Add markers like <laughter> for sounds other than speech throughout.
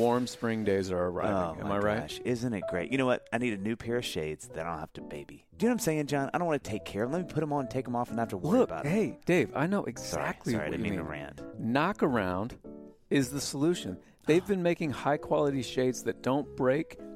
Warm spring days are Oh, arriving. Am my I right? gosh. Isn't it great? You know what? I need a new pair of shades that I don't have to baby. Do you know what I'm saying, John? I don't want to take care of them. Let me put them on, take them off, and not have to worry Look, about it. hey, Dave, I know Sorry, exactly sorry, I what didn't you mean mean. to rant. Knockaround is the solution. They've <sighs> been making high quality shades that don't break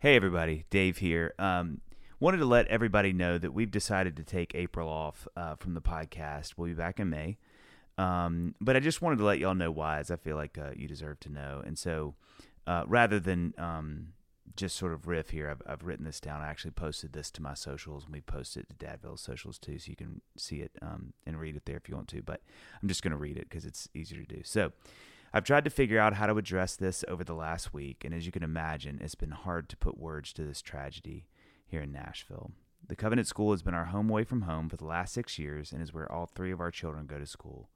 Hey, everybody. Dave here. Um, wanted to let everybody know that we've decided to take April off uh, from the podcast. We'll be back in May. Um, but I just wanted to let y'all know why, as I feel like uh, you deserve to know. And so uh, rather than um, just sort of riff here, I've, I've written this down. I actually posted this to my socials, and we posted it to Dadville's socials too, so you can see it um, and read it there if you want to. But I'm just going to read it because it's easier to do. So I've tried to figure out how to address this over the last week, and as you can imagine, it's been hard to put words to this tragedy here in Nashville. The Covenant School has been our home away from home for the last six years and is where all three of our children go to school.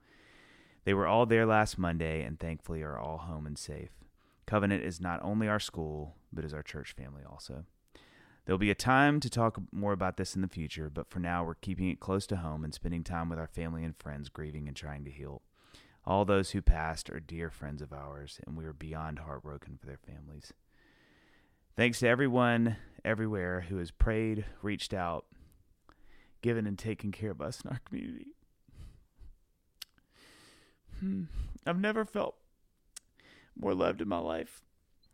They were all there last Monday and thankfully are all home and safe. Covenant is not only our school, but is our church family also. There'll be a time to talk more about this in the future, but for now, we're keeping it close to home and spending time with our family and friends, grieving and trying to heal. All those who passed are dear friends of ours, and we are beyond heartbroken for their families. Thanks to everyone everywhere who has prayed, reached out, given, and taken care of us in our community. Hmm. I've never felt more loved in my life.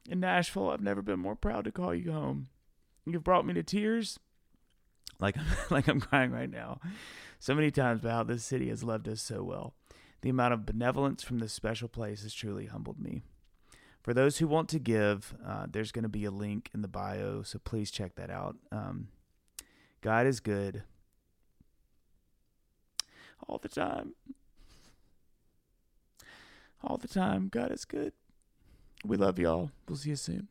In Nashville, I've never been more proud to call you home. You've brought me to tears, like <laughs> like I'm crying right now. So many times about how this city has loved us so well. The amount of benevolence from this special place has truly humbled me. For those who want to give, uh, there's going to be a link in the bio, so please check that out. Um, God is good all the time. All the time, God is good. We love y'all. We'll see you soon.